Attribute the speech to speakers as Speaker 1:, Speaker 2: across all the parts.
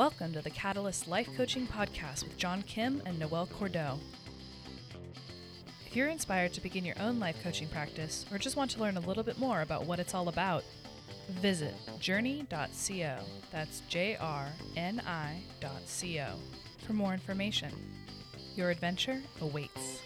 Speaker 1: Welcome to the Catalyst Life Coaching Podcast with John Kim and Noelle Cordeaux. If you're inspired to begin your own life coaching practice or just want to learn a little bit more about what it's all about, visit journey.co. That's J R N I.co for more information. Your adventure awaits.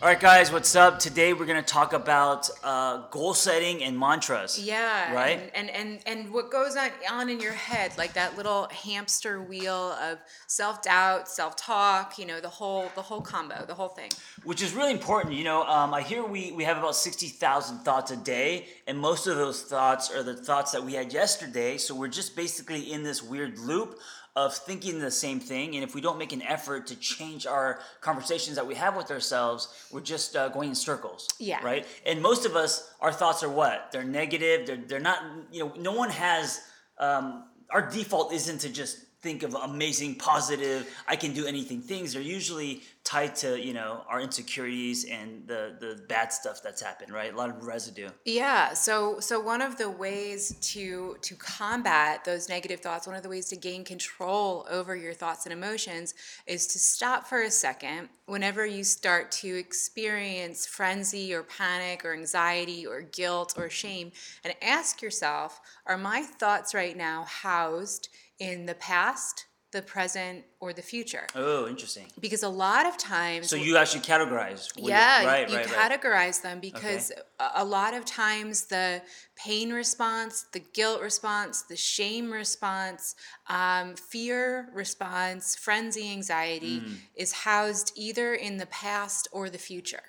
Speaker 2: All right, guys, what's up? Today we're going to talk about uh, goal setting and mantras.
Speaker 3: Yeah.
Speaker 2: Right?
Speaker 3: And, and and and what goes on on in your head, like that little hamster wheel of self doubt, self talk. You know, the whole the whole combo, the whole thing.
Speaker 2: Which is really important. You know, um, I hear we, we have about 60,000 thoughts a day, and most of those thoughts are the thoughts that we had yesterday. So we're just basically in this weird loop of thinking the same thing. And if we don't make an effort to change our conversations that we have with ourselves, we're just uh, going in circles.
Speaker 3: Yeah.
Speaker 2: Right? And most of us, our thoughts are what? They're negative. They're, they're not, you know, no one has, um, our default isn't to just think of amazing, positive, I can do anything things. They're usually tied to, you know, our insecurities and the, the bad stuff that's happened, right? A lot of residue.
Speaker 3: Yeah. So so one of the ways to to combat those negative thoughts, one of the ways to gain control over your thoughts and emotions is to stop for a second whenever you start to experience frenzy or panic or anxiety or guilt or shame and ask yourself, are my thoughts right now housed in the past, the present, or the future?
Speaker 2: Oh, interesting.
Speaker 3: Because a lot of times
Speaker 2: So you actually categorize. what you-
Speaker 3: yeah,
Speaker 2: right,
Speaker 3: you
Speaker 2: right, right.
Speaker 3: categorize them because a a lot of times the pain response, the guilt response, the shame response, um, fear response, frenzy, anxiety
Speaker 2: Mm.
Speaker 3: is housed either in the past or the future.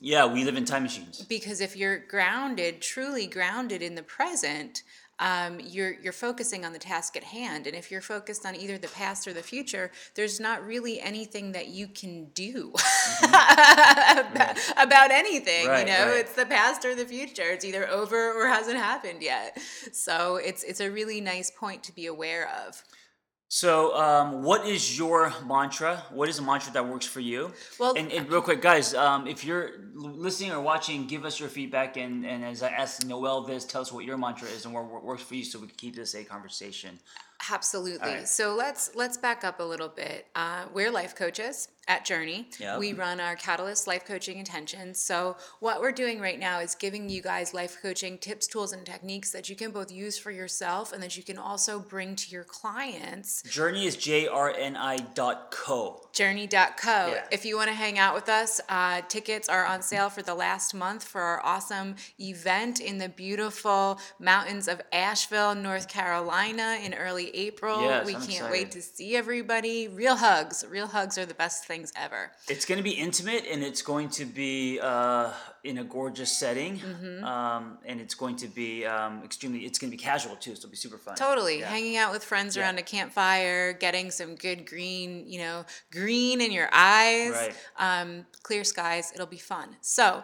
Speaker 2: Yeah, we live in time machines.
Speaker 3: Because if you're grounded, truly grounded in the present, um, you're you're focusing on the task at hand, and if you're focused on either the past or the future, there's not really anything that you can do about, about anything.
Speaker 2: Mm-hmm. Right,
Speaker 3: you know,
Speaker 2: right.
Speaker 3: it's the past or the future. It's either over or hasn't happened yet. So it's it's a really nice point to be aware of.
Speaker 2: So, um, what is your mantra? What is a mantra that works for you?
Speaker 3: Well-
Speaker 2: and, and real quick, guys, um, if you're listening or watching, give us your feedback. And, and as I asked Noelle this, tell us what your mantra is and what, what works for you, so we can keep this a conversation.
Speaker 3: Absolutely.
Speaker 2: right.
Speaker 3: So let's let's back up a little bit. Uh, we're life coaches at Journey.
Speaker 2: Yep.
Speaker 3: We run our Catalyst Life Coaching Intensive. So what we're doing right now is giving you guys life coaching tips, tools, and techniques that you can both use for yourself and that you can also bring to your clients.
Speaker 2: Journey is J R N I dot co.
Speaker 3: Journey.co.
Speaker 2: Yeah.
Speaker 3: If you want to hang out with us, uh, tickets are on sale for the last month for our awesome event in the beautiful mountains of Asheville, North Carolina in early April.
Speaker 2: Yes,
Speaker 3: we
Speaker 2: I'm
Speaker 3: can't
Speaker 2: excited.
Speaker 3: wait to see everybody. Real hugs. Real hugs are the best things ever.
Speaker 2: It's going to be intimate and it's going to be uh, in a gorgeous setting.
Speaker 3: Mm-hmm.
Speaker 2: Um, and it's going to be um, extremely, it's going to be casual too, so it'll be super fun.
Speaker 3: Totally.
Speaker 2: Yeah.
Speaker 3: Hanging out with friends
Speaker 2: Yeah.
Speaker 3: around a campfire, getting some good green, you know, green in your eyes,
Speaker 2: Right.
Speaker 3: um, clear skies. It'll be fun. So,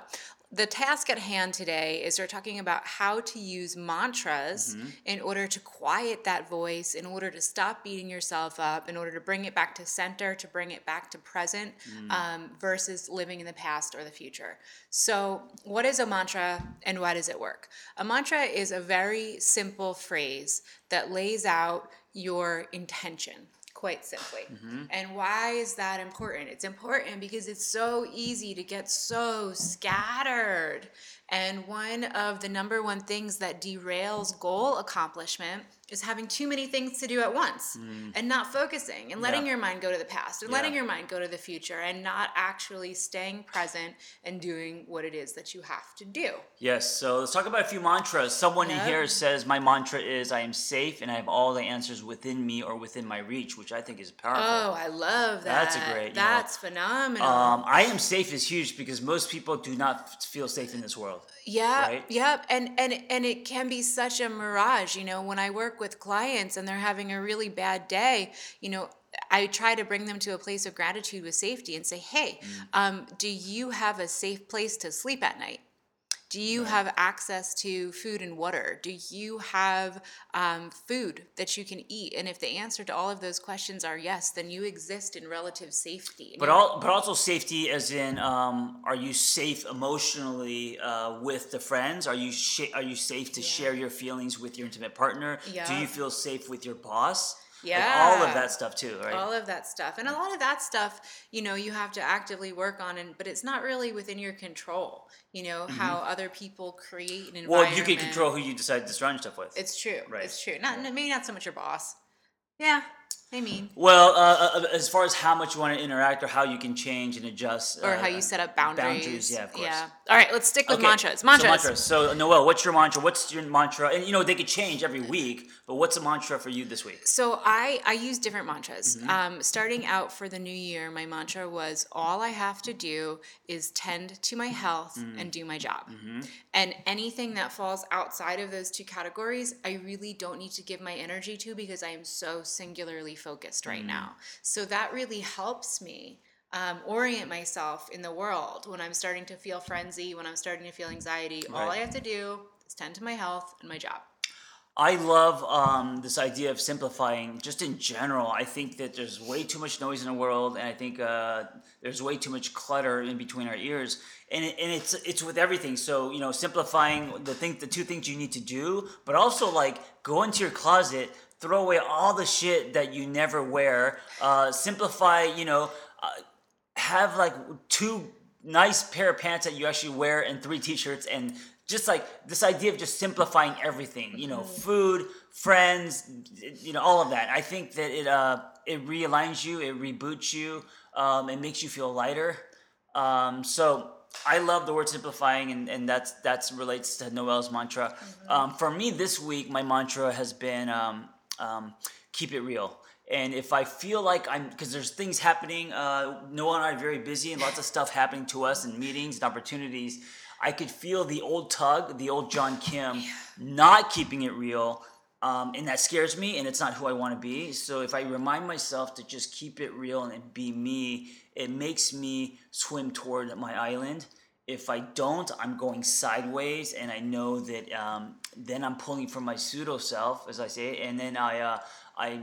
Speaker 3: the task at hand today is we're talking about how to use mantras
Speaker 2: Mm-hmm.
Speaker 3: in order to quiet that voice, in order to stop beating yourself up, in order to bring it back to center, to bring it back to present
Speaker 2: Mm.
Speaker 3: um, versus living in the past or the future. So, what is a mantra and why does it work? A mantra is a very simple phrase that lays out your intention. Quite simply. Mm-hmm. And why is that important? It's important because it's so easy to get so scattered. And one of the number one things that derails goal accomplishment is having too many things to do at once and not focusing and letting
Speaker 2: Yeah.
Speaker 3: your mind go to the past and letting your mind go to the future and not actually staying present and doing what it is that you have to do.
Speaker 2: Yes, so let's talk about a few mantras. Someone in here says, My mantra is I am safe and I have all the answers within me or within my reach, which I think is powerful.
Speaker 3: Oh, I love that.
Speaker 2: That's a great, you know,
Speaker 3: That's phenomenal.
Speaker 2: Um, I am safe is huge because most people do not feel safe in this world.
Speaker 3: Yeah,
Speaker 2: right?
Speaker 3: yep, and and and it can be such a mirage. You know, when I work with clients and they're having a really bad day, you know, I try to bring them to a place of gratitude with safety and say, "Hey,
Speaker 2: Mm.
Speaker 3: um, do you have a safe place to sleep at night?" Do you have access to food and water? Do you have um, food that you can eat? And if the answer to all of those questions are yes, then you exist in relative safety.
Speaker 2: But all, but also safety, as in, um, are you safe emotionally uh, with the friends? Are you sh- are you safe to share your feelings with your intimate partner? Do you feel safe with your boss? Like,
Speaker 3: Yeah.
Speaker 2: all of that stuff too, right?
Speaker 3: all of that stuff and a lot of that stuff you know you have to actively work on and but it's not really within your control you know how other people create an environment
Speaker 2: Mm-hmm. well, you can control who you decide to surround yourself with.
Speaker 3: it's true
Speaker 2: Right.
Speaker 3: it's true not maybe not so much your boss yeah i mean
Speaker 2: Well, uh, uh, as far as how much you want to interact or how you can change and adjust,
Speaker 3: or
Speaker 2: uh,
Speaker 3: how you set up boundaries
Speaker 2: boundaries, yeah, of course.
Speaker 3: all right let's stick with
Speaker 2: Okay,
Speaker 3: mantras
Speaker 2: So
Speaker 3: mantras
Speaker 2: mantras. So Noelle, what's your mantra? What's your mantra? And you know they could change every week, but what's a mantra for you this week?
Speaker 3: So I I use different mantras.
Speaker 2: Mm-hmm.
Speaker 3: Um, starting out for the new year, my mantra was all I have to do is tend to my health
Speaker 2: Mm.
Speaker 3: and do my job.
Speaker 2: Mm-hmm.
Speaker 3: And anything that falls outside of those two categories, I really don't need to give my energy to because I am so singularly focused right
Speaker 2: Mm.
Speaker 3: now. So that really helps me. Um, orient myself in the world when I'm starting to feel frenzy, when I'm starting to feel anxiety. All I have to do is tend to my health and my job.
Speaker 2: I love um, this idea of simplifying. Just in general, I think that there's way too much noise in the world, and I think uh, there's way too much clutter in between our ears. And, it, and it's it's with everything. So you know, simplifying the thing, the two things you need to do, but also like go into your closet, throw away all the shit that you never wear. Uh, simplify. You know, uh, have like two nice pair of pants that you actually wear and three t-shirts and just like this idea of just simplifying everything you know food friends you know all of that i think that it uh it realigns you it reboots you um it makes you feel lighter um so i love the word simplifying and and that's that's relates to noelle's mantra um for me this week my mantra has been um um keep it real and if I feel like I'm, because there's things happening, uh, Noah and I are very busy and lots of stuff happening to us and meetings and opportunities. I could feel the old tug, the old John Kim, not keeping it real. Um, and that scares me, and it's not who I want to be. So if I remind myself to just keep it real and be me, it makes me swim toward my island. If I don't, I'm going sideways, and I know that um, then I'm pulling from my pseudo self, as I say, and then I, uh, I,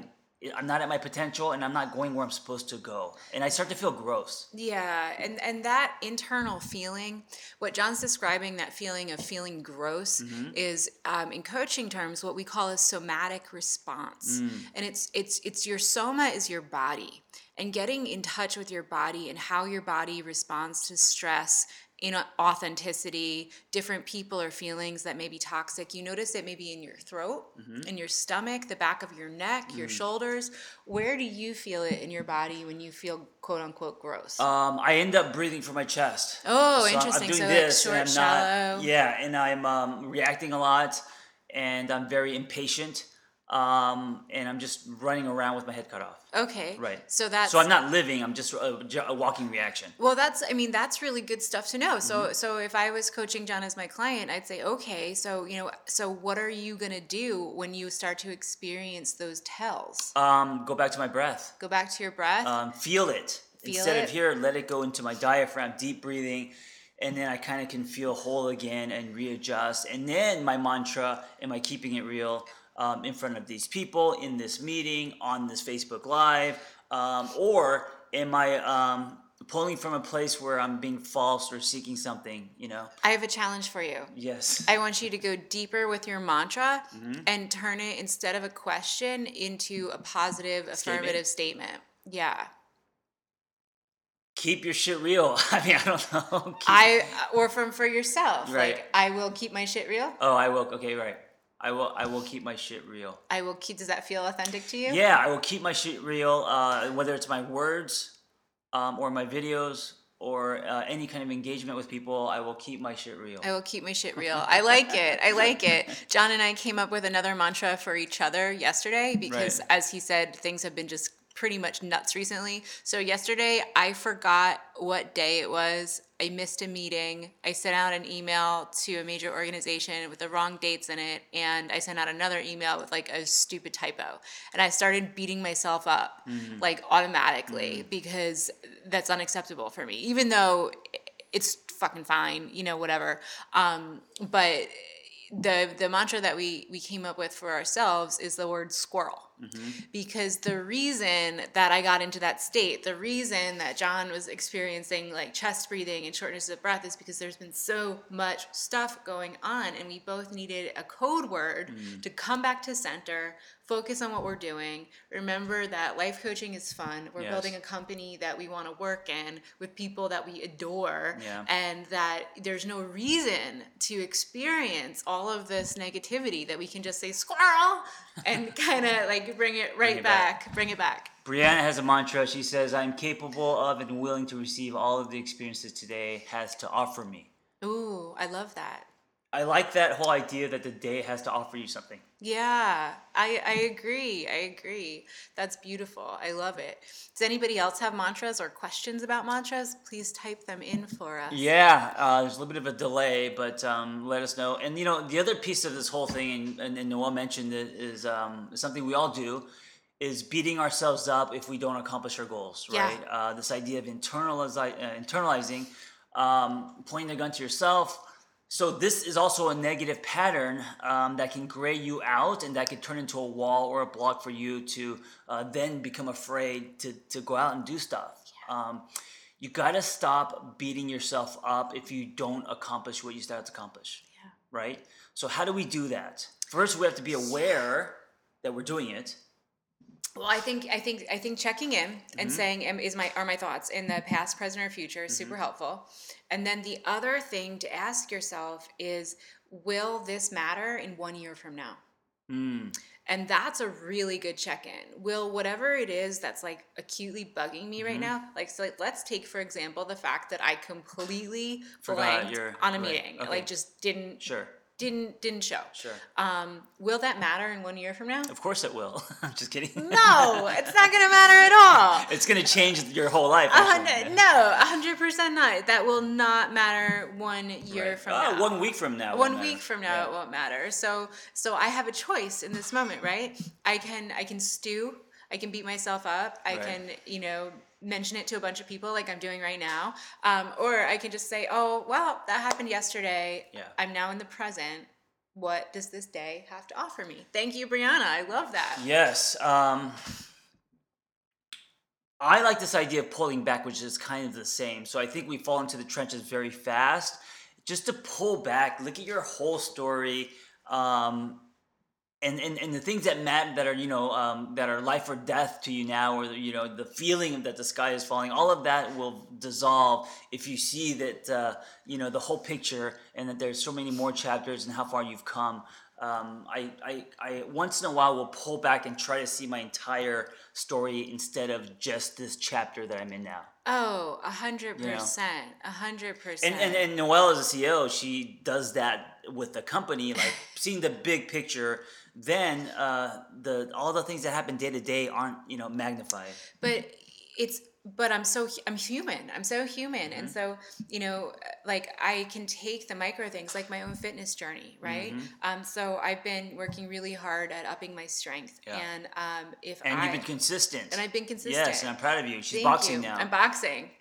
Speaker 2: I'm not at my potential, and I'm not going where I'm supposed to go, and I start to feel gross.
Speaker 3: Yeah, and and that internal feeling, what John's describing, that feeling of feeling gross, is um, in coaching terms what we call a somatic response, and it's it's it's your soma is your body, and getting in touch with your body and how your body responds to stress. In authenticity, different people or feelings that may be toxic. You notice it maybe in your throat, in your stomach, the back of your neck, your shoulders. Where do you feel it in your body when you feel quote unquote gross?
Speaker 2: Um, I end up breathing from my chest.
Speaker 3: Oh,
Speaker 2: So I'm-
Speaker 3: interesting.
Speaker 2: I'm doing
Speaker 3: So, like,
Speaker 2: this,
Speaker 3: short,
Speaker 2: and I'm
Speaker 3: shallow.
Speaker 2: not. Yeah, and I'm um, reacting a lot, and I'm very impatient, um, and I'm just running around with my head cut off.
Speaker 3: Okay.
Speaker 2: Right.
Speaker 3: So that's
Speaker 2: So I'm not living. I'm just a, a walking reaction.
Speaker 3: well. That's I mean that's really good stuff to know. So
Speaker 2: Mm-hmm.
Speaker 3: so if I was coaching John as my client, I'd say okay. So you know so what are you gonna do when you start to experience those tells?
Speaker 2: Um, go back to my breath.
Speaker 3: Go back to your breath.
Speaker 2: Um, feel it
Speaker 3: Feel
Speaker 2: instead
Speaker 3: it.
Speaker 2: of here. Let it go into my diaphragm. Deep breathing. And then I kind of can feel whole again and readjust. And then my mantra, am I keeping it real? Um, in front of these people in this meeting on this Facebook Live, um, or am I um, pulling from a place where I'm being false or seeking something? You know?
Speaker 3: I have a challenge for you.
Speaker 2: Yes.
Speaker 3: I want you to go deeper with your mantra
Speaker 2: Mm-hmm.
Speaker 3: and turn it instead of a question into a positive affirmative statement. Yeah.
Speaker 2: Keep your shit real. I mean, I don't know. Keep-
Speaker 3: I or from for yourself.
Speaker 2: Right.
Speaker 3: Like I will keep my shit real.
Speaker 2: oh, I will. Okay, right. I will. I will keep my shit real.
Speaker 3: I will keep does that feel authentic to you?
Speaker 2: Yeah, I will keep my shit real. Uh, whether it's my words, um, or my videos, or uh, any kind of engagement with people, I will keep my shit real.
Speaker 3: I will keep my shit real. I like it. I like it. John and I came up with another mantra for each other yesterday because,
Speaker 2: Right.
Speaker 3: as he said, things have been just pretty much nuts recently. So, yesterday, I forgot what day it was. I missed a meeting. I sent out an email to a major organization with the wrong dates in it. And I sent out another email with like a stupid typo. And I started beating myself up like automatically because that's unacceptable for me, even though it's fucking fine, you know, whatever. Um, but the the mantra that we we came up with for ourselves is the word squirrel mm-hmm. because the reason that I got into that state, the reason that John was experiencing like chest breathing and shortness of breath is because there's been so much stuff going on and we both needed a code word mm. to come back to center, focus on what we're doing. Remember that life coaching is fun. We're yes. building a company that we want to work in with people that we adore, yeah. and that there's no reason to experience all of this negativity that we can just say squirrel and kind of like bring it right bring it back, back, bring it back.
Speaker 2: Brianna has a mantra. She says, "I'm capable of and willing to receive all of the experiences today has to offer me."
Speaker 3: Ooh, I love that.
Speaker 2: I like that whole idea that the day has to offer you something.
Speaker 3: Yeah, I, I agree. I agree. That's beautiful. I love it. Does anybody else have mantras or questions about mantras? Please type them in for us.
Speaker 2: Yeah, uh, there's a little bit of a delay, but um, let us know. And you know, the other piece of this whole thing, and, and, and Noelle mentioned it, is um, something we all do, is beating ourselves up if we don't accomplish our goals. Right? Yeah. Uh, this idea of internalize, uh, internalizing, um, pointing the gun to yourself so this is also a negative pattern um, that can gray you out and that can turn into a wall or a block for you to uh, then become afraid to, to go out and do stuff. Yeah. Um, you got to stop beating yourself up if you don't accomplish what you started to accomplish. Yeah. Right? So how do we do that? First, we have to be aware that we're doing it.
Speaker 3: Well, I think I think I think checking in mm-hmm. and saying is my are my thoughts in the past, present, or future is mm-hmm. super helpful. And then the other thing to ask yourself is, will this matter in one year from now? Mm. And that's a really good check in. Will whatever it is that's like acutely bugging me mm-hmm. right now, like, so like, let's take, for example, the fact that I completely Forgot blanked on a right. meeting, okay. like just didn't
Speaker 2: sure
Speaker 3: didn't didn't show.
Speaker 2: Sure.
Speaker 3: Um, will that matter in one year from now?
Speaker 2: Of course it will. I'm just kidding.
Speaker 3: No, it's not going to matter at all.
Speaker 2: It's going to change your whole life.
Speaker 3: No, hundred percent not. That will not matter one year right. from
Speaker 2: oh,
Speaker 3: now.
Speaker 2: One week from now.
Speaker 3: One week from now, yeah. it won't matter. So, so I have a choice in this moment, right? I can I can stew. I can beat myself up. I right. can, you know, mention it to a bunch of people like I'm doing right now. Um, or I can just say, oh, well, that happened yesterday.
Speaker 2: Yeah.
Speaker 3: I'm now in the present. What does this day have to offer me? Thank you, Brianna. I love that.
Speaker 2: Yes. Um, I like this idea of pulling back, which is kind of the same. So I think we fall into the trenches very fast. Just to pull back, look at your whole story. Um, and, and, and the things that matter that are you know um, that are life or death to you now or you know the feeling that the sky is falling all of that will dissolve if you see that uh, you know the whole picture and that there's so many more chapters and how far you've come um, I, I, I once in a while will pull back and try to see my entire story instead of just this chapter that I'm in now.
Speaker 3: Oh, a hundred percent, a hundred percent.
Speaker 2: And and and Noelle as a CEO, she does that with the company, like seeing the big picture then uh, the all the things that happen day to day aren't you know magnified.
Speaker 3: But it's but I'm so I'm human. I'm so human, mm-hmm. and so you know, like I can take the micro things, like my own fitness journey, right? Mm-hmm. Um, so I've been working really hard at upping my strength, yeah. and um, if
Speaker 2: and
Speaker 3: I,
Speaker 2: you've been consistent,
Speaker 3: and I've been consistent.
Speaker 2: Yes, and I'm proud of you. She's
Speaker 3: Thank
Speaker 2: boxing
Speaker 3: you.
Speaker 2: now.
Speaker 3: I'm boxing.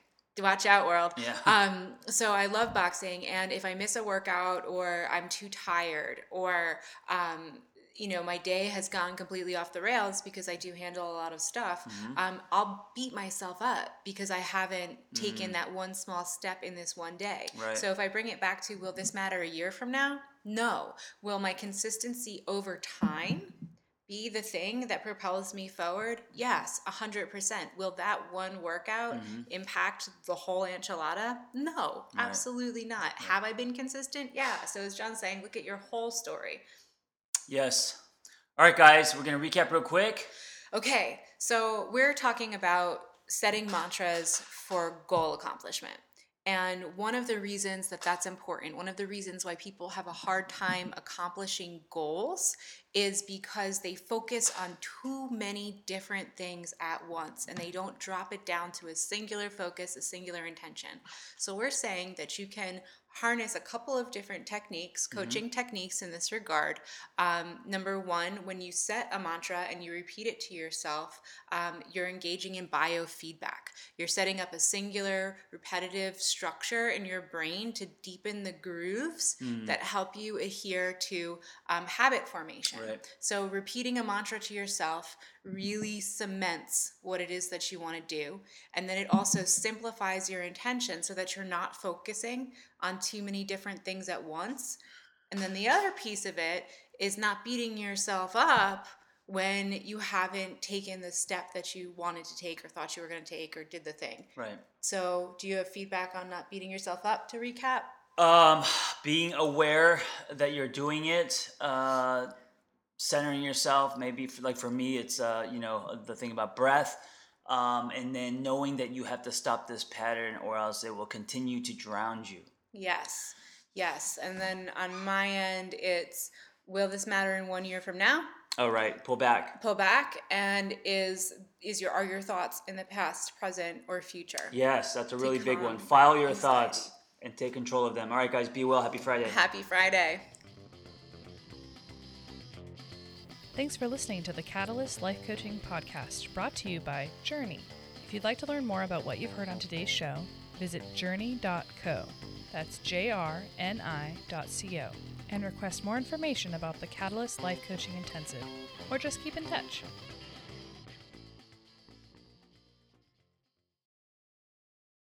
Speaker 3: Watch out, world.
Speaker 2: Yeah.
Speaker 3: Um, so I love boxing, and if I miss a workout or I'm too tired or um, you know my day has gone completely off the rails because i do handle a lot of stuff mm-hmm. um, i'll beat myself up because i haven't taken mm-hmm. that one small step in this one day
Speaker 2: right.
Speaker 3: so if i bring it back to will this matter a year from now no will my consistency over time be the thing that propels me forward yes 100% will that one workout mm-hmm. impact the whole enchilada no right. absolutely not right. have i been consistent yeah so as john's saying look at your whole story
Speaker 2: Yes. All right, guys, we're going to recap real quick.
Speaker 3: Okay, so we're talking about setting mantras for goal accomplishment. And one of the reasons that that's important, one of the reasons why people have a hard time accomplishing goals is because they focus on too many different things at once and they don't drop it down to a singular focus, a singular intention. So we're saying that you can harness a couple of different techniques, coaching techniques in this regard. Um, number one, when you set a mantra and you repeat it to yourself, um, you're engaging in biofeedback. You're setting up a singular, repetitive structure in your brain to deepen the grooves that help you adhere to um, habit formation.
Speaker 2: Right.
Speaker 3: So, repeating a mantra to yourself really cements what it is that you want to do. And then it also simplifies your intention so that you're not focusing on too many different things at once. And then the other piece of it is not beating yourself up when you haven't taken the step that you wanted to take or thought you were going to take or did the thing.
Speaker 2: Right.
Speaker 3: So, do you have feedback on not beating yourself up to recap?
Speaker 2: Um, being aware that you're doing it, uh, centering yourself. Maybe for, like for me, it's uh, you know the thing about breath, um, and then knowing that you have to stop this pattern, or else it will continue to drown you.
Speaker 3: Yes. Yes. And then on my end, it's will this matter in one year from now?
Speaker 2: All right, pull back.
Speaker 3: Pull back and is is your are your thoughts in the past, present, or future?
Speaker 2: Yes, that's a really big one. File your
Speaker 3: anxiety.
Speaker 2: thoughts and take control of them. All right, guys, be well. Happy Friday.
Speaker 3: Happy Friday.
Speaker 1: Thanks for listening to the Catalyst Life Coaching Podcast, brought to you by Journey. If you'd like to learn more about what you've heard on today's show, visit journey.co. That's J R N I dot C O. And request more information about the Catalyst Life Coaching Intensive, or just keep in touch.